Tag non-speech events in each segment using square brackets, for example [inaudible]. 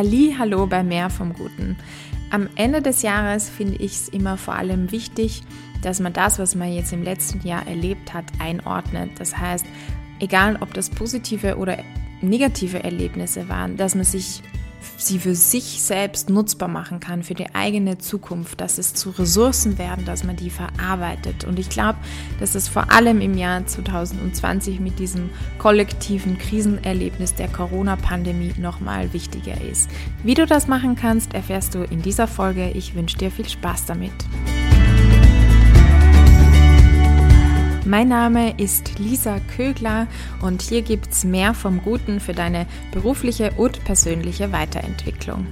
Halli, hallo bei Mehr vom Guten. Am Ende des Jahres finde ich es immer vor allem wichtig, dass man das, was man jetzt im letzten Jahr erlebt hat, einordnet. Das heißt, egal ob das positive oder negative Erlebnisse waren, dass man sich sie für sich selbst nutzbar machen kann, für die eigene Zukunft, dass es zu Ressourcen werden, dass man die verarbeitet. Und ich glaube, dass es vor allem im Jahr 2020 mit diesem kollektiven Krisenerlebnis der Corona-Pandemie nochmal wichtiger ist. Wie du das machen kannst, erfährst du in dieser Folge. Ich wünsche dir viel Spaß damit. Mein Name ist Lisa Kögler und hier gibt es mehr vom Guten für deine berufliche und persönliche Weiterentwicklung.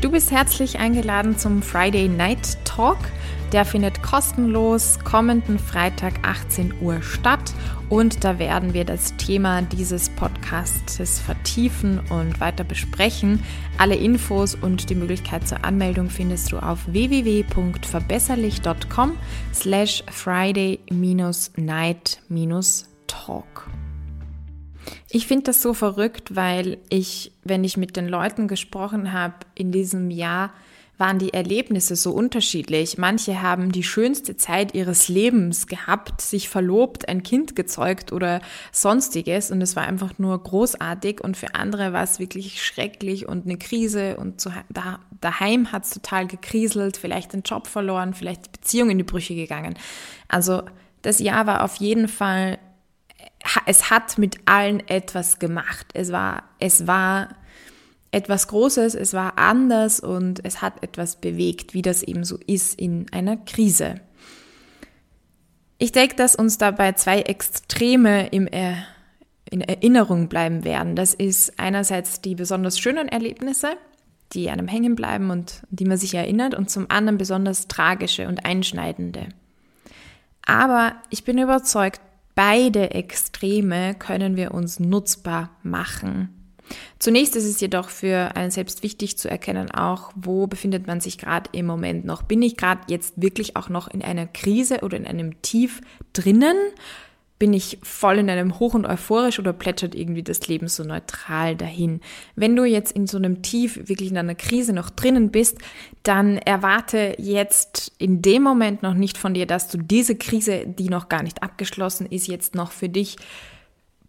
Du bist herzlich eingeladen zum Friday Night Talk. Der findet kostenlos kommenden Freitag 18 Uhr statt und da werden wir das Thema dieses Podcasts vertiefen und weiter besprechen. Alle Infos und die Möglichkeit zur Anmeldung findest du auf www.verbesserlich.com slash friday-night-talk. Ich finde das so verrückt, weil ich, wenn ich mit den Leuten gesprochen habe in diesem Jahr, waren die Erlebnisse so unterschiedlich. Manche haben die schönste Zeit ihres Lebens gehabt, sich verlobt, ein Kind gezeugt oder sonstiges und es war einfach nur großartig und für andere war es wirklich schrecklich und eine Krise und zu, da, daheim hat es total gekriselt, vielleicht den Job verloren, vielleicht die Beziehung in die Brüche gegangen. Also das Jahr war auf jeden Fall, es hat mit allen etwas gemacht. Es war, es war etwas Großes, es war anders und es hat etwas bewegt, wie das eben so ist in einer Krise. Ich denke, dass uns dabei zwei Extreme im er in Erinnerung bleiben werden. Das ist einerseits die besonders schönen Erlebnisse, die einem hängen bleiben und die man sich erinnert, und zum anderen besonders tragische und einschneidende. Aber ich bin überzeugt, beide Extreme können wir uns nutzbar machen Zunächst ist es jedoch für einen selbst wichtig zu erkennen, auch wo befindet man sich gerade im Moment noch. Bin ich gerade jetzt wirklich auch noch in einer Krise oder in einem Tief drinnen? Bin ich voll in einem Hoch und euphorisch oder plätschert irgendwie das Leben so neutral dahin? Wenn du jetzt in so einem Tief, wirklich in einer Krise noch drinnen bist, dann erwarte jetzt in dem Moment noch nicht von dir, dass du diese Krise, die noch gar nicht abgeschlossen ist, jetzt noch für dich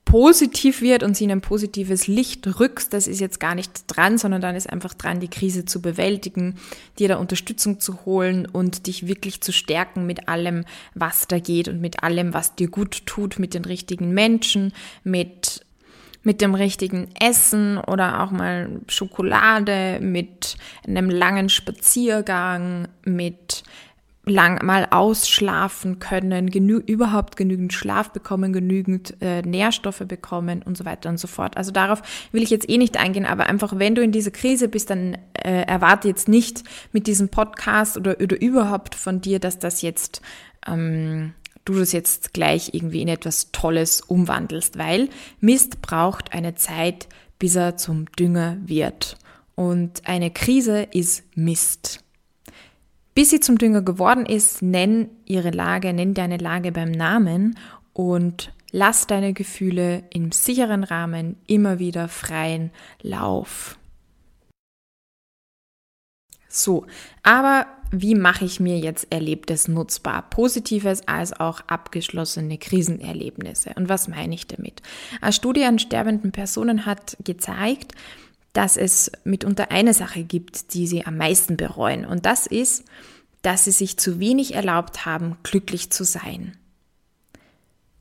positiv wird und sie in ein positives Licht rückst, das ist jetzt gar nicht dran, sondern dann ist einfach dran, die Krise zu bewältigen, dir da Unterstützung zu holen und dich wirklich zu stärken mit allem, was da geht und mit allem, was dir gut tut, mit den richtigen Menschen, mit mit dem richtigen Essen oder auch mal Schokolade, mit einem langen Spaziergang, mit lang mal ausschlafen können, genü überhaupt genügend Schlaf bekommen, genügend äh, Nährstoffe bekommen und so weiter und so fort. Also darauf will ich jetzt eh nicht eingehen, aber einfach, wenn du in dieser Krise bist, dann äh, erwarte jetzt nicht mit diesem Podcast oder, oder überhaupt von dir, dass das jetzt ähm, du das jetzt gleich irgendwie in etwas Tolles umwandelst, weil Mist braucht eine Zeit, bis er zum Dünger wird. Und eine Krise ist Mist. Bis sie zum Dünger geworden ist, nenn ihre Lage, nenn deine Lage beim Namen und lass deine Gefühle im sicheren Rahmen immer wieder freien Lauf. So, aber wie mache ich mir jetzt Erlebtes nutzbar? Positives als auch abgeschlossene Krisenerlebnisse. Und was meine ich damit? Eine Studie an sterbenden Personen hat gezeigt, dass es mitunter eine Sache gibt, die sie am meisten bereuen. Und das ist, dass sie sich zu wenig erlaubt haben, glücklich zu sein.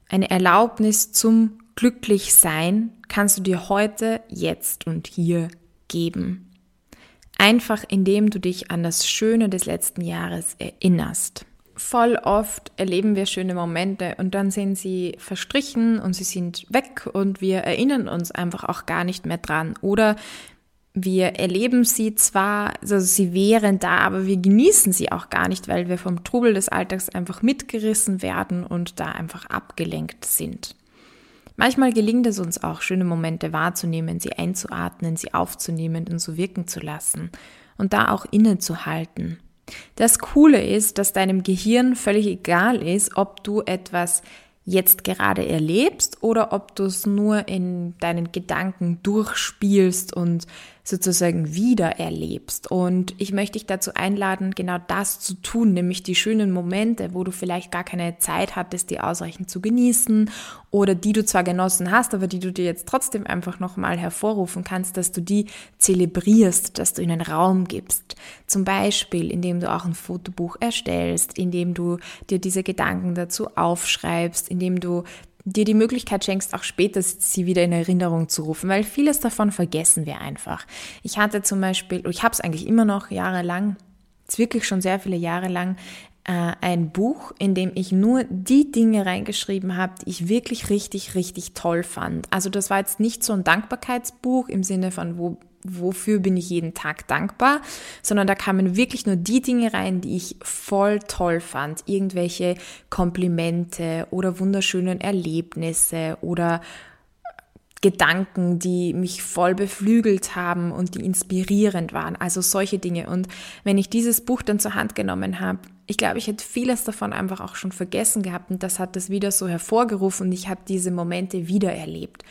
Eine Erlaubnis zum Glücklichsein kannst du dir heute, jetzt und hier geben. Einfach indem du dich an das Schöne des letzten Jahres erinnerst. Voll oft erleben wir schöne Momente und dann sind sie verstrichen und sie sind weg und wir erinnern uns einfach auch gar nicht mehr dran. Oder wir erleben sie zwar, also sie wären da, aber wir genießen sie auch gar nicht, weil wir vom Trubel des Alltags einfach mitgerissen werden und da einfach abgelenkt sind. Manchmal gelingt es uns auch, schöne Momente wahrzunehmen, sie einzuatmen, sie aufzunehmen und so wirken zu lassen und da auch innezuhalten. Das Coole ist, dass deinem Gehirn völlig egal ist, ob du etwas jetzt gerade erlebst oder ob du es nur in deinen Gedanken durchspielst und sozusagen wieder erlebst. Und ich möchte dich dazu einladen, genau das zu tun, nämlich die schönen Momente, wo du vielleicht gar keine Zeit hattest, die ausreichend zu genießen oder die du zwar genossen hast, aber die du dir jetzt trotzdem einfach nochmal hervorrufen kannst, dass du die zelebrierst, dass du ihnen Raum gibst. Zum Beispiel, indem du auch ein Fotobuch erstellst, indem du dir diese Gedanken dazu aufschreibst, indem du dir die Möglichkeit schenkst, auch später sie wieder in Erinnerung zu rufen, weil vieles davon vergessen wir einfach. Ich hatte zum Beispiel, ich habe es eigentlich immer noch jahrelang, wirklich schon sehr viele Jahre lang, äh, ein Buch, in dem ich nur die Dinge reingeschrieben habe, die ich wirklich richtig, richtig toll fand. Also das war jetzt nicht so ein Dankbarkeitsbuch im Sinne von, wo wofür bin ich jeden Tag dankbar, sondern da kamen wirklich nur die Dinge rein, die ich voll toll fand. Irgendwelche Komplimente oder wunderschönen Erlebnisse oder Gedanken, die mich voll beflügelt haben und die inspirierend waren. Also solche Dinge. Und wenn ich dieses Buch dann zur Hand genommen habe, ich glaube, ich hätte vieles davon einfach auch schon vergessen gehabt und das hat das wieder so hervorgerufen und ich habe diese Momente wieder erlebt.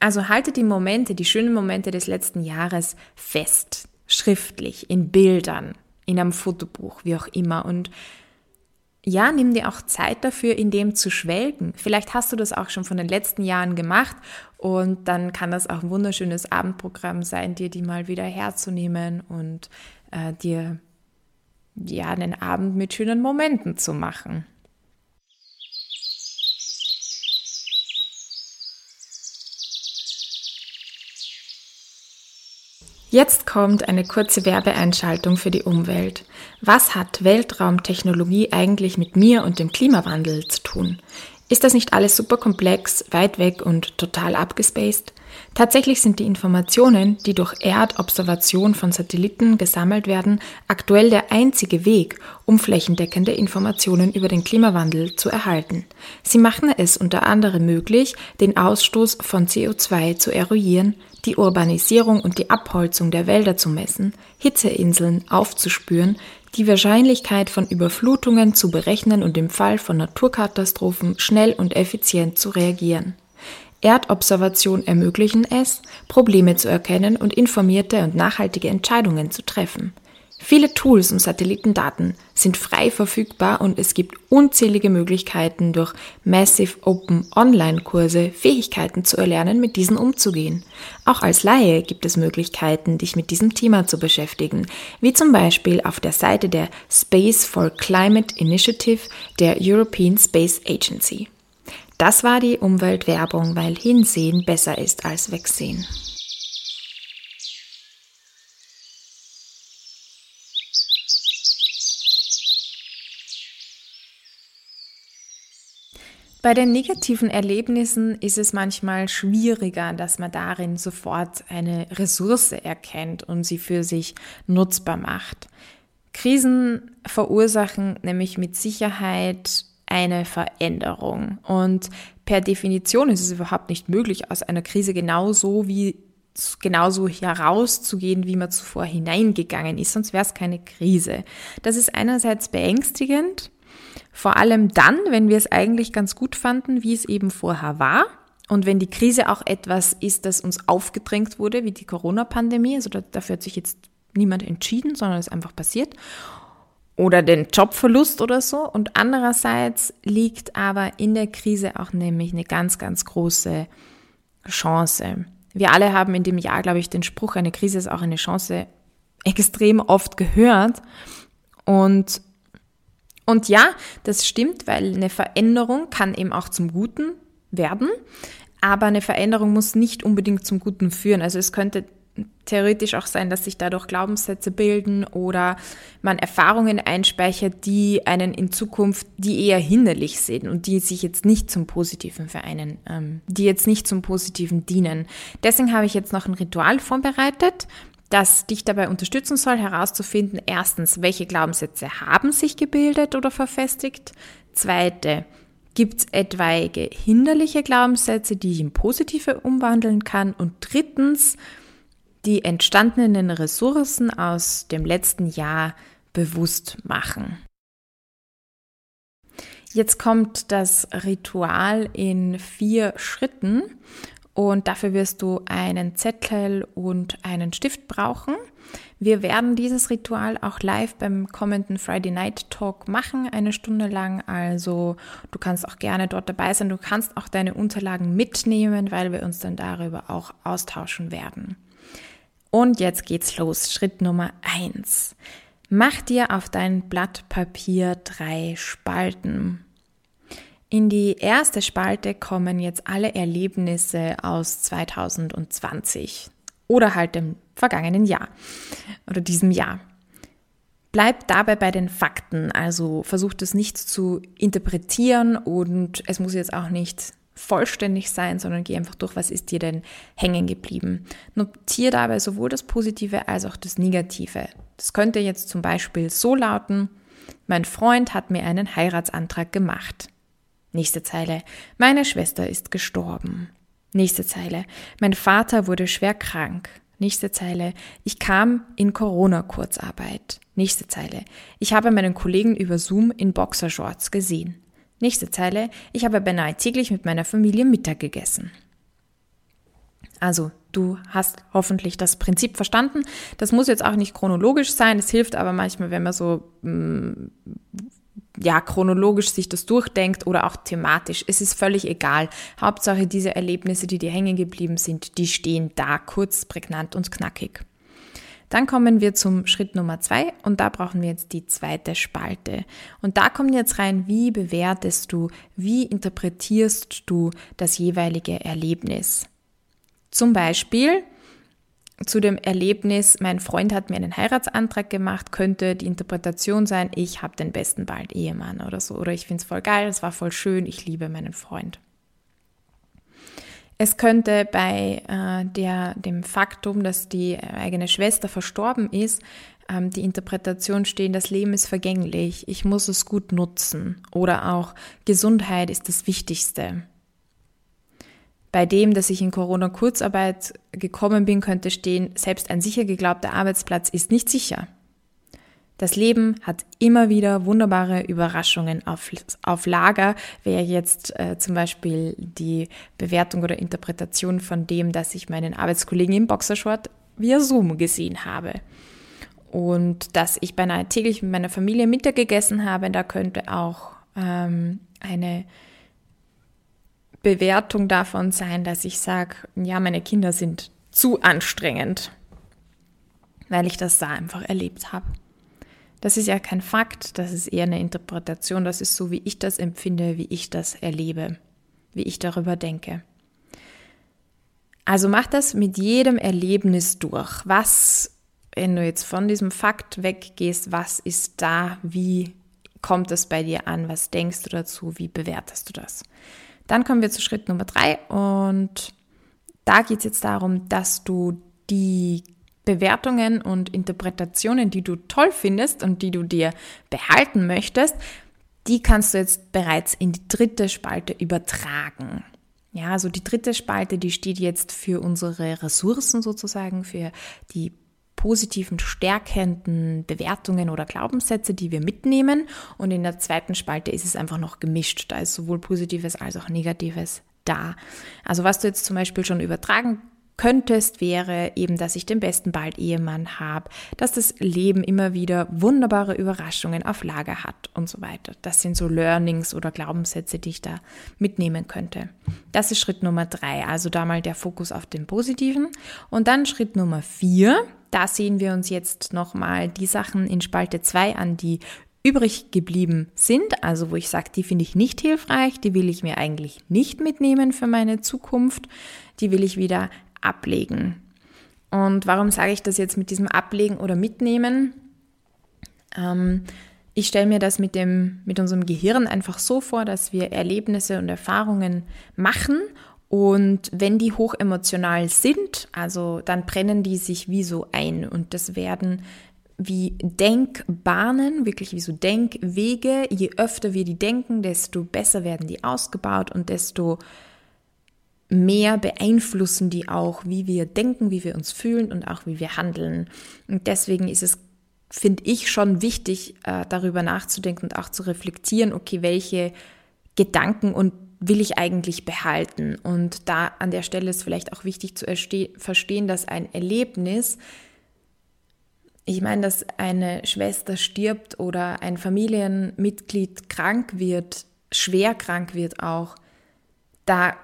Also halte die Momente, die schönen Momente des letzten Jahres fest, schriftlich, in Bildern, in einem Fotobuch, wie auch immer. Und ja, nimm dir auch Zeit dafür, in dem zu schwelgen. Vielleicht hast du das auch schon von den letzten Jahren gemacht und dann kann das auch ein wunderschönes Abendprogramm sein, dir die mal wieder herzunehmen und äh, dir ja einen Abend mit schönen Momenten zu machen. Jetzt kommt eine kurze Werbeeinschaltung für die Umwelt. Was hat Weltraumtechnologie eigentlich mit mir und dem Klimawandel zu tun? Ist das nicht alles super komplex, weit weg und total abgespaced? Tatsächlich sind die Informationen, die durch Erdobservation von Satelliten gesammelt werden, aktuell der einzige Weg, um flächendeckende Informationen über den Klimawandel zu erhalten. Sie machen es unter anderem möglich, den Ausstoß von CO2 zu eruieren, die Urbanisierung und die Abholzung der Wälder zu messen, Hitzeinseln aufzuspüren, die Wahrscheinlichkeit von Überflutungen zu berechnen und im Fall von Naturkatastrophen schnell und effizient zu reagieren. Erdobservation ermöglichen es, Probleme zu erkennen und informierte und nachhaltige Entscheidungen zu treffen. Viele Tools und Satellitendaten sind frei verfügbar und es gibt unzählige Möglichkeiten durch Massive Open Online-Kurse Fähigkeiten zu erlernen, mit diesen umzugehen. Auch als Laie gibt es Möglichkeiten, dich mit diesem Thema zu beschäftigen, wie zum Beispiel auf der Seite der Space for Climate Initiative der European Space Agency. Das war die Umweltwerbung, weil Hinsehen besser ist als Wegsehen. Bei den negativen Erlebnissen ist es manchmal schwieriger, dass man darin sofort eine Ressource erkennt und sie für sich nutzbar macht. Krisen verursachen nämlich mit Sicherheit eine Veränderung. Und per Definition ist es überhaupt nicht möglich, aus einer Krise genauso wie genauso herauszugehen, wie man zuvor hineingegangen ist, sonst wäre es keine Krise. Das ist einerseits beängstigend, vor allem dann, wenn wir es eigentlich ganz gut fanden, wie es eben vorher war. Und wenn die Krise auch etwas ist, das uns aufgedrängt wurde, wie die Corona-Pandemie, also dafür hat sich jetzt niemand entschieden, sondern es ist einfach passiert. Oder den Jobverlust oder so. Und andererseits liegt aber in der Krise auch nämlich eine ganz, ganz große Chance. Wir alle haben in dem Jahr, glaube ich, den Spruch, eine Krise ist auch eine Chance extrem oft gehört. Und und ja, das stimmt, weil eine Veränderung kann eben auch zum Guten werden, aber eine Veränderung muss nicht unbedingt zum Guten führen. Also es könnte theoretisch auch sein, dass sich dadurch Glaubenssätze bilden oder man Erfahrungen einspeichert, die einen in Zukunft, die eher hinderlich sind und die sich jetzt nicht zum Positiven vereinen, ähm, die jetzt nicht zum Positiven dienen. Deswegen habe ich jetzt noch ein Ritual vorbereitet, das dich dabei unterstützen soll, herauszufinden, erstens, welche Glaubenssätze haben sich gebildet oder verfestigt. Zweite, gibt es etwaige hinderliche Glaubenssätze, die ich in positive umwandeln kann. Und drittens, die entstandenen Ressourcen aus dem letzten Jahr bewusst machen. Jetzt kommt das Ritual in vier Schritten und dafür wirst du einen Zettel und einen Stift brauchen. Wir werden dieses Ritual auch live beim kommenden Friday Night Talk machen, eine Stunde lang. Also du kannst auch gerne dort dabei sein. Du kannst auch deine Unterlagen mitnehmen, weil wir uns dann darüber auch austauschen werden. Und jetzt geht's los. Schritt Nummer eins: Mach dir auf dein Blatt Papier drei Spalten. In die erste Spalte kommen jetzt alle Erlebnisse aus 2020 oder halt dem vergangenen Jahr oder diesem Jahr. Bleib dabei bei den Fakten, also versucht es nicht zu interpretieren und es muss jetzt auch nicht vollständig sein, sondern geh einfach durch, was ist dir denn hängen geblieben. Notiere dabei sowohl das Positive als auch das Negative. Das könnte jetzt zum Beispiel so lauten, mein Freund hat mir einen Heiratsantrag gemacht. Nächste Zeile. Meine Schwester ist gestorben. Nächste Zeile. Mein Vater wurde schwer krank. Nächste Zeile. Ich kam in Corona-Kurzarbeit. Nächste Zeile. Ich habe meinen Kollegen über Zoom in Boxershorts gesehen. Nächste Zeile. Ich habe beinahe täglich mit meiner Familie Mittag gegessen. Also, du hast hoffentlich das Prinzip verstanden. Das muss jetzt auch nicht chronologisch sein. Es hilft aber manchmal, wenn man so mh, mm, ja, chronologisch sich das durchdenkt oder auch thematisch. Es ist völlig egal. Hauptsache diese Erlebnisse, die dir hängen geblieben sind, die stehen da kurz, prägnant und knackig. Dann kommen wir zum Schritt Nummer zwei und da brauchen wir jetzt die zweite Spalte. Und da kommt jetzt rein, wie bewertest du, wie interpretierst du das jeweilige Erlebnis. Zum Beispiel, zu dem Erlebnis, mein Freund hat mir einen Heiratsantrag gemacht, könnte die Interpretation sein, ich habe den besten bald Ehemann oder so. Oder ich finde es voll geil, es war voll schön, ich liebe meinen Freund. Es könnte bei äh, der, dem Faktum, dass die eigene Schwester verstorben ist, ähm, die Interpretation stehen, das Leben ist vergänglich, ich muss es gut nutzen. Oder auch Gesundheit ist das Wichtigste. Bei dem, dass ich in Corona-Kurzarbeit gekommen bin, könnte stehen, selbst ein sicher geglaubter Arbeitsplatz ist nicht sicher. Das Leben hat immer wieder wunderbare Überraschungen auf, auf Lager. Wäre jetzt äh, zum Beispiel die Bewertung oder Interpretation von dem, dass ich meinen Arbeitskollegen im Boxershort via Zoom gesehen habe. Und dass ich beinahe täglich mit meiner Familie Mittag gegessen habe, da könnte auch ähm, eine Bewertung davon sein, dass ich sage, ja, meine Kinder sind zu anstrengend, weil ich das da einfach erlebt habe. Das ist ja kein Fakt, das ist eher eine Interpretation, das ist so, wie ich das empfinde, wie ich das erlebe, wie ich darüber denke. Also mach das mit jedem Erlebnis durch. Was, wenn du jetzt von diesem Fakt weggehst, was ist da, wie kommt es bei dir an, was denkst du dazu, wie bewertest du das? Dann kommen wir zu Schritt Nummer drei und da geht es jetzt darum, dass du die Bewertungen und Interpretationen, die du toll findest und die du dir behalten möchtest, die kannst du jetzt bereits in die dritte Spalte übertragen. Ja, also die dritte Spalte, die steht jetzt für unsere Ressourcen sozusagen, für die positiven, stärkenden Bewertungen oder Glaubenssätze, die wir mitnehmen. Und in der zweiten Spalte ist es einfach noch gemischt. Da ist sowohl Positives als auch Negatives da. Also was du jetzt zum Beispiel schon übertragen könntest, wäre eben, dass ich den besten bald Ehemann habe, dass das Leben immer wieder wunderbare Überraschungen auf Lager hat und so weiter. Das sind so Learnings oder Glaubenssätze, die ich da mitnehmen könnte. Das ist Schritt Nummer drei, also da mal der Fokus auf den Positiven. Und dann Schritt Nummer vier, da sehen wir uns jetzt nochmal die Sachen in Spalte 2 an, die übrig geblieben sind, also wo ich sage, die finde ich nicht hilfreich, die will ich mir eigentlich nicht mitnehmen für meine Zukunft, die will ich wieder ablegen. Und warum sage ich das jetzt mit diesem Ablegen oder Mitnehmen? Ähm, ich stelle mir das mit, dem, mit unserem Gehirn einfach so vor, dass wir Erlebnisse und Erfahrungen machen und wenn die hochemotional sind, also dann brennen die sich wie so ein und das werden wie Denkbahnen, wirklich wie so Denkwege. Je öfter wir die denken, desto besser werden die ausgebaut und desto mehr beeinflussen die auch, wie wir denken, wie wir uns fühlen und auch wie wir handeln. Und deswegen ist es finde ich schon wichtig, äh, darüber nachzudenken und auch zu reflektieren, okay, welche Gedanken und will ich eigentlich behalten? Und da an der Stelle ist vielleicht auch wichtig zu verstehen, dass ein Erlebnis, ich meine, dass eine Schwester stirbt oder ein Familienmitglied krank wird, schwer krank wird auch, da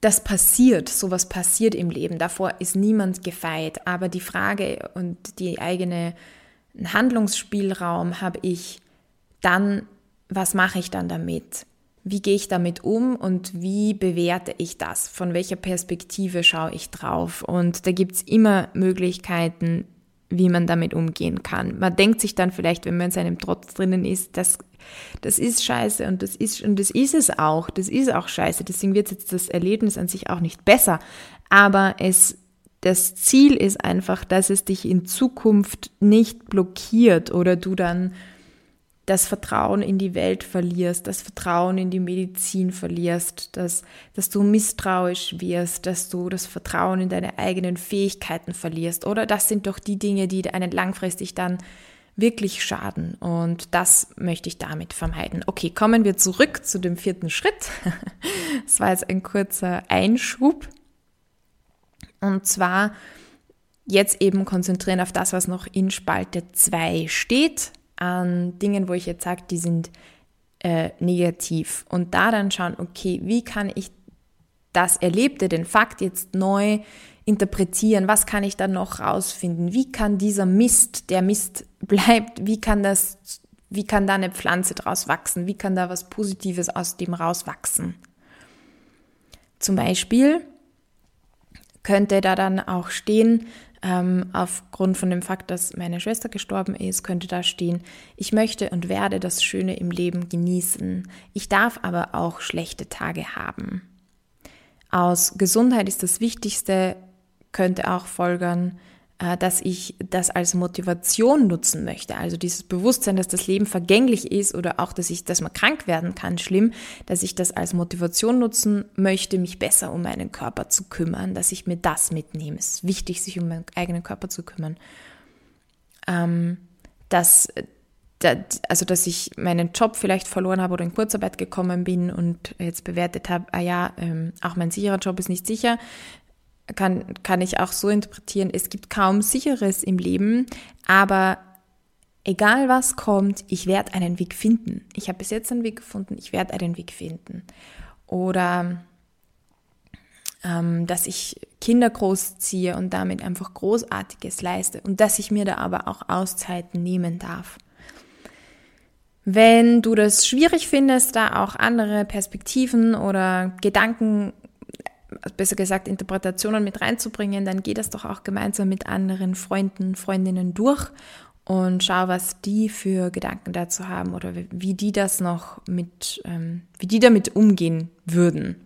das passiert, sowas passiert im Leben. Davor ist niemand gefeit. Aber die Frage und die eigene Handlungsspielraum habe ich dann, was mache ich dann damit? Wie gehe ich damit um und wie bewerte ich das? Von welcher Perspektive schaue ich drauf? Und da gibt es immer Möglichkeiten, wie man damit umgehen kann. Man denkt sich dann vielleicht, wenn man in seinem Trotz drinnen ist, das, das ist scheiße und das ist, und das ist es auch. Das ist auch scheiße. Deswegen wird jetzt das Erlebnis an sich auch nicht besser. Aber es, das Ziel ist einfach, dass es dich in Zukunft nicht blockiert oder du dann das Vertrauen in die Welt verlierst, das Vertrauen in die Medizin verlierst, dass, dass du misstrauisch wirst, dass du das Vertrauen in deine eigenen Fähigkeiten verlierst. Oder das sind doch die Dinge, die einen langfristig dann wirklich schaden. Und das möchte ich damit vermeiden. Okay, kommen wir zurück zu dem vierten Schritt. [laughs] Das war jetzt ein kurzer Einschub. Und zwar jetzt eben konzentrieren auf das, was noch in Spalte 2 steht an Dingen, wo ich jetzt sage, die sind äh, negativ. Und da dann schauen, okay, wie kann ich das Erlebte, den Fakt jetzt neu interpretieren? Was kann ich dann noch rausfinden? Wie kann dieser Mist, der Mist [laughs] bleibt, wie kann das, wie kann da eine Pflanze draus wachsen? Wie kann da was Positives aus dem rauswachsen? Zum Beispiel könnte da dann auch stehen, ähm, aufgrund von dem Fakt, dass meine Schwester gestorben ist, könnte da stehen, ich möchte und werde das Schöne im Leben genießen. Ich darf aber auch schlechte Tage haben. Aus Gesundheit ist das Wichtigste, könnte auch folgern, dass ich das als Motivation nutzen möchte. Also dieses Bewusstsein, dass das Leben vergänglich ist oder auch, dass ich, dass man krank werden kann, schlimm, dass ich das als Motivation nutzen möchte, mich besser um meinen Körper zu kümmern, dass ich mir das mitnehme. Es ist wichtig, sich um meinen eigenen Körper zu kümmern. Ähm, dass, also dass ich meinen Job vielleicht verloren habe oder in Kurzarbeit gekommen bin und jetzt bewertet habe, ah ja, ähm, auch mein sicherer Job ist nicht sicher, kann, kann ich auch so interpretieren, es gibt kaum Sicheres im Leben, aber egal was kommt, ich werde einen Weg finden. Ich habe bis jetzt einen Weg gefunden, ich werde einen Weg finden. Oder ähm, dass ich Kinder großziehe und damit einfach Großartiges leiste und dass ich mir da aber auch Auszeiten nehmen darf. Wenn du das schwierig findest, da auch andere Perspektiven oder Gedanken besser gesagt Interpretationen mit reinzubringen, dann geh das doch auch gemeinsam mit anderen Freunden, Freundinnen durch und schau, was die für Gedanken dazu haben oder wie die das noch mit, ähm, wie die damit umgehen würden.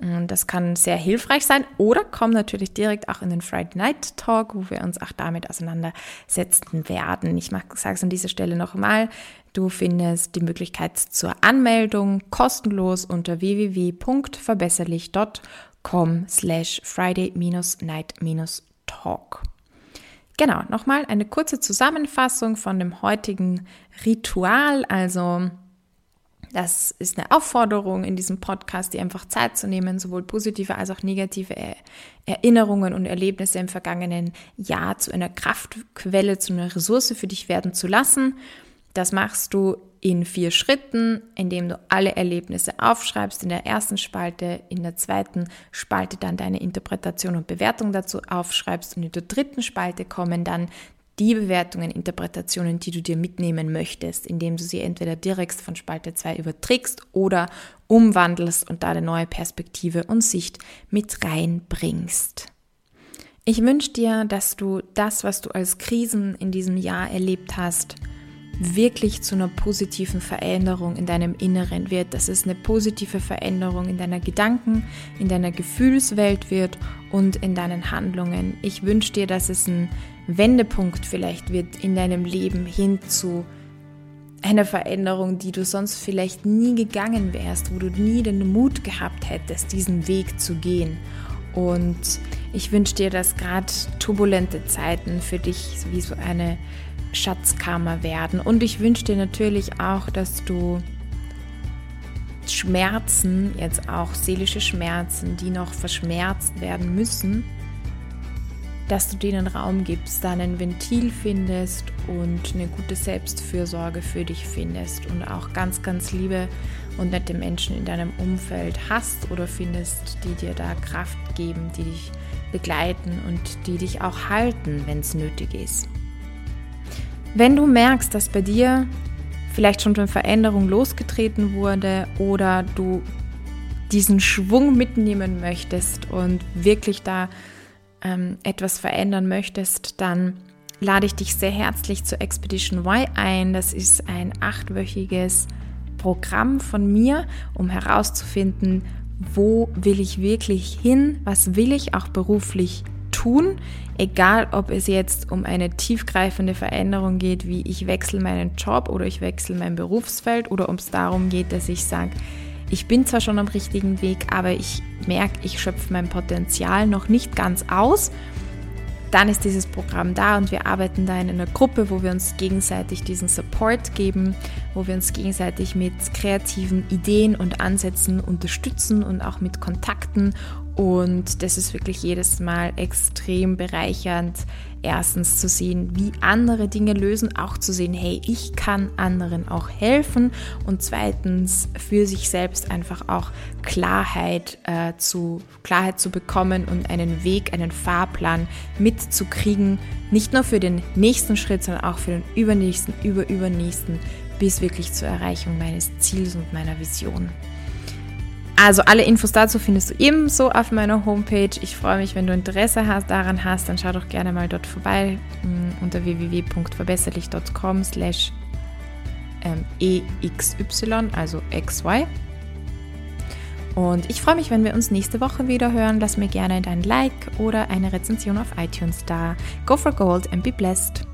Und das kann sehr hilfreich sein oder komm natürlich direkt auch in den Friday Night Talk, wo wir uns auch damit auseinandersetzen werden. Ich sage es an dieser Stelle nochmal. Du findest die Möglichkeit zur Anmeldung kostenlos unter www.verbesserlich.com slash Friday-Night-Talk. Genau, nochmal eine kurze Zusammenfassung von dem heutigen Ritual. Also das ist eine Aufforderung in diesem Podcast, dir einfach Zeit zu nehmen, sowohl positive als auch negative Erinnerungen und Erlebnisse im vergangenen Jahr zu einer Kraftquelle, zu einer Ressource für dich werden zu lassen. Das machst du in vier Schritten, indem du alle Erlebnisse aufschreibst in der ersten Spalte, in der zweiten Spalte dann deine Interpretation und Bewertung dazu aufschreibst und in der dritten Spalte kommen dann die Bewertungen, Interpretationen, die du dir mitnehmen möchtest, indem du sie entweder direkt von Spalte 2 überträgst oder umwandelst und da eine neue Perspektive und Sicht mit reinbringst. Ich wünsche dir, dass du das, was du als Krisen in diesem Jahr erlebt hast, wirklich zu einer positiven Veränderung in deinem Inneren wird, dass es eine positive Veränderung in deiner Gedanken, in deiner Gefühlswelt wird und in deinen Handlungen. Ich wünsche dir, dass es ein Wendepunkt vielleicht wird in deinem Leben hin zu einer Veränderung, die du sonst vielleicht nie gegangen wärst, wo du nie den Mut gehabt hättest, diesen Weg zu gehen. Und Ich wünsche dir, dass gerade turbulente Zeiten für dich wie so eine Schatzkammer werden. Und ich wünsche dir natürlich auch, dass du Schmerzen, jetzt auch seelische Schmerzen, die noch verschmerzt werden müssen, dass du denen Raum gibst, dann ein Ventil findest und eine gute Selbstfürsorge für dich findest und auch ganz, ganz liebe und nette Menschen in deinem Umfeld hast oder findest, die dir da Kraft geben, die dich begleiten und die dich auch halten, wenn es nötig ist. Wenn du merkst, dass bei dir vielleicht schon eine Veränderung losgetreten wurde oder du diesen Schwung mitnehmen möchtest und wirklich da ähm, etwas verändern möchtest, dann lade ich dich sehr herzlich zur Expedition Y ein. Das ist ein achtwöchiges Programm von mir, um herauszufinden, wo will ich wirklich hin, was will ich auch beruflich tun, egal ob es jetzt um eine tiefgreifende Veränderung geht, wie ich wechsle meinen Job oder ich wechsle mein Berufsfeld oder ob es darum geht, dass ich sage, ich bin zwar schon am richtigen Weg, aber ich merke, ich schöpfe mein Potenzial noch nicht ganz aus. Dann ist dieses Programm da und wir arbeiten da in einer Gruppe, wo wir uns gegenseitig diesen Support geben, wo wir uns gegenseitig mit kreativen Ideen und Ansätzen unterstützen und auch mit Kontakten und das ist wirklich jedes Mal extrem bereichernd, erstens zu sehen, wie andere Dinge lösen, auch zu sehen, hey, ich kann anderen auch helfen und zweitens für sich selbst einfach auch Klarheit äh, zu Klarheit zu bekommen und einen Weg, einen Fahrplan mitzukriegen, nicht nur für den nächsten Schritt, sondern auch für den übernächsten, überübernächsten, bis wirklich zur Erreichung meines Ziels und meiner Vision. Also alle Infos dazu findest du ebenso auf meiner Homepage. Ich freue mich, wenn du Interesse hast, daran hast, dann schau doch gerne mal dort vorbei mm, unter www.verbesserlich.com slash ähm, EXY, also XY. Und ich freue mich, wenn wir uns nächste Woche wieder hören. Lass mir gerne dein Like oder eine Rezension auf iTunes da. Go for Gold and be blessed.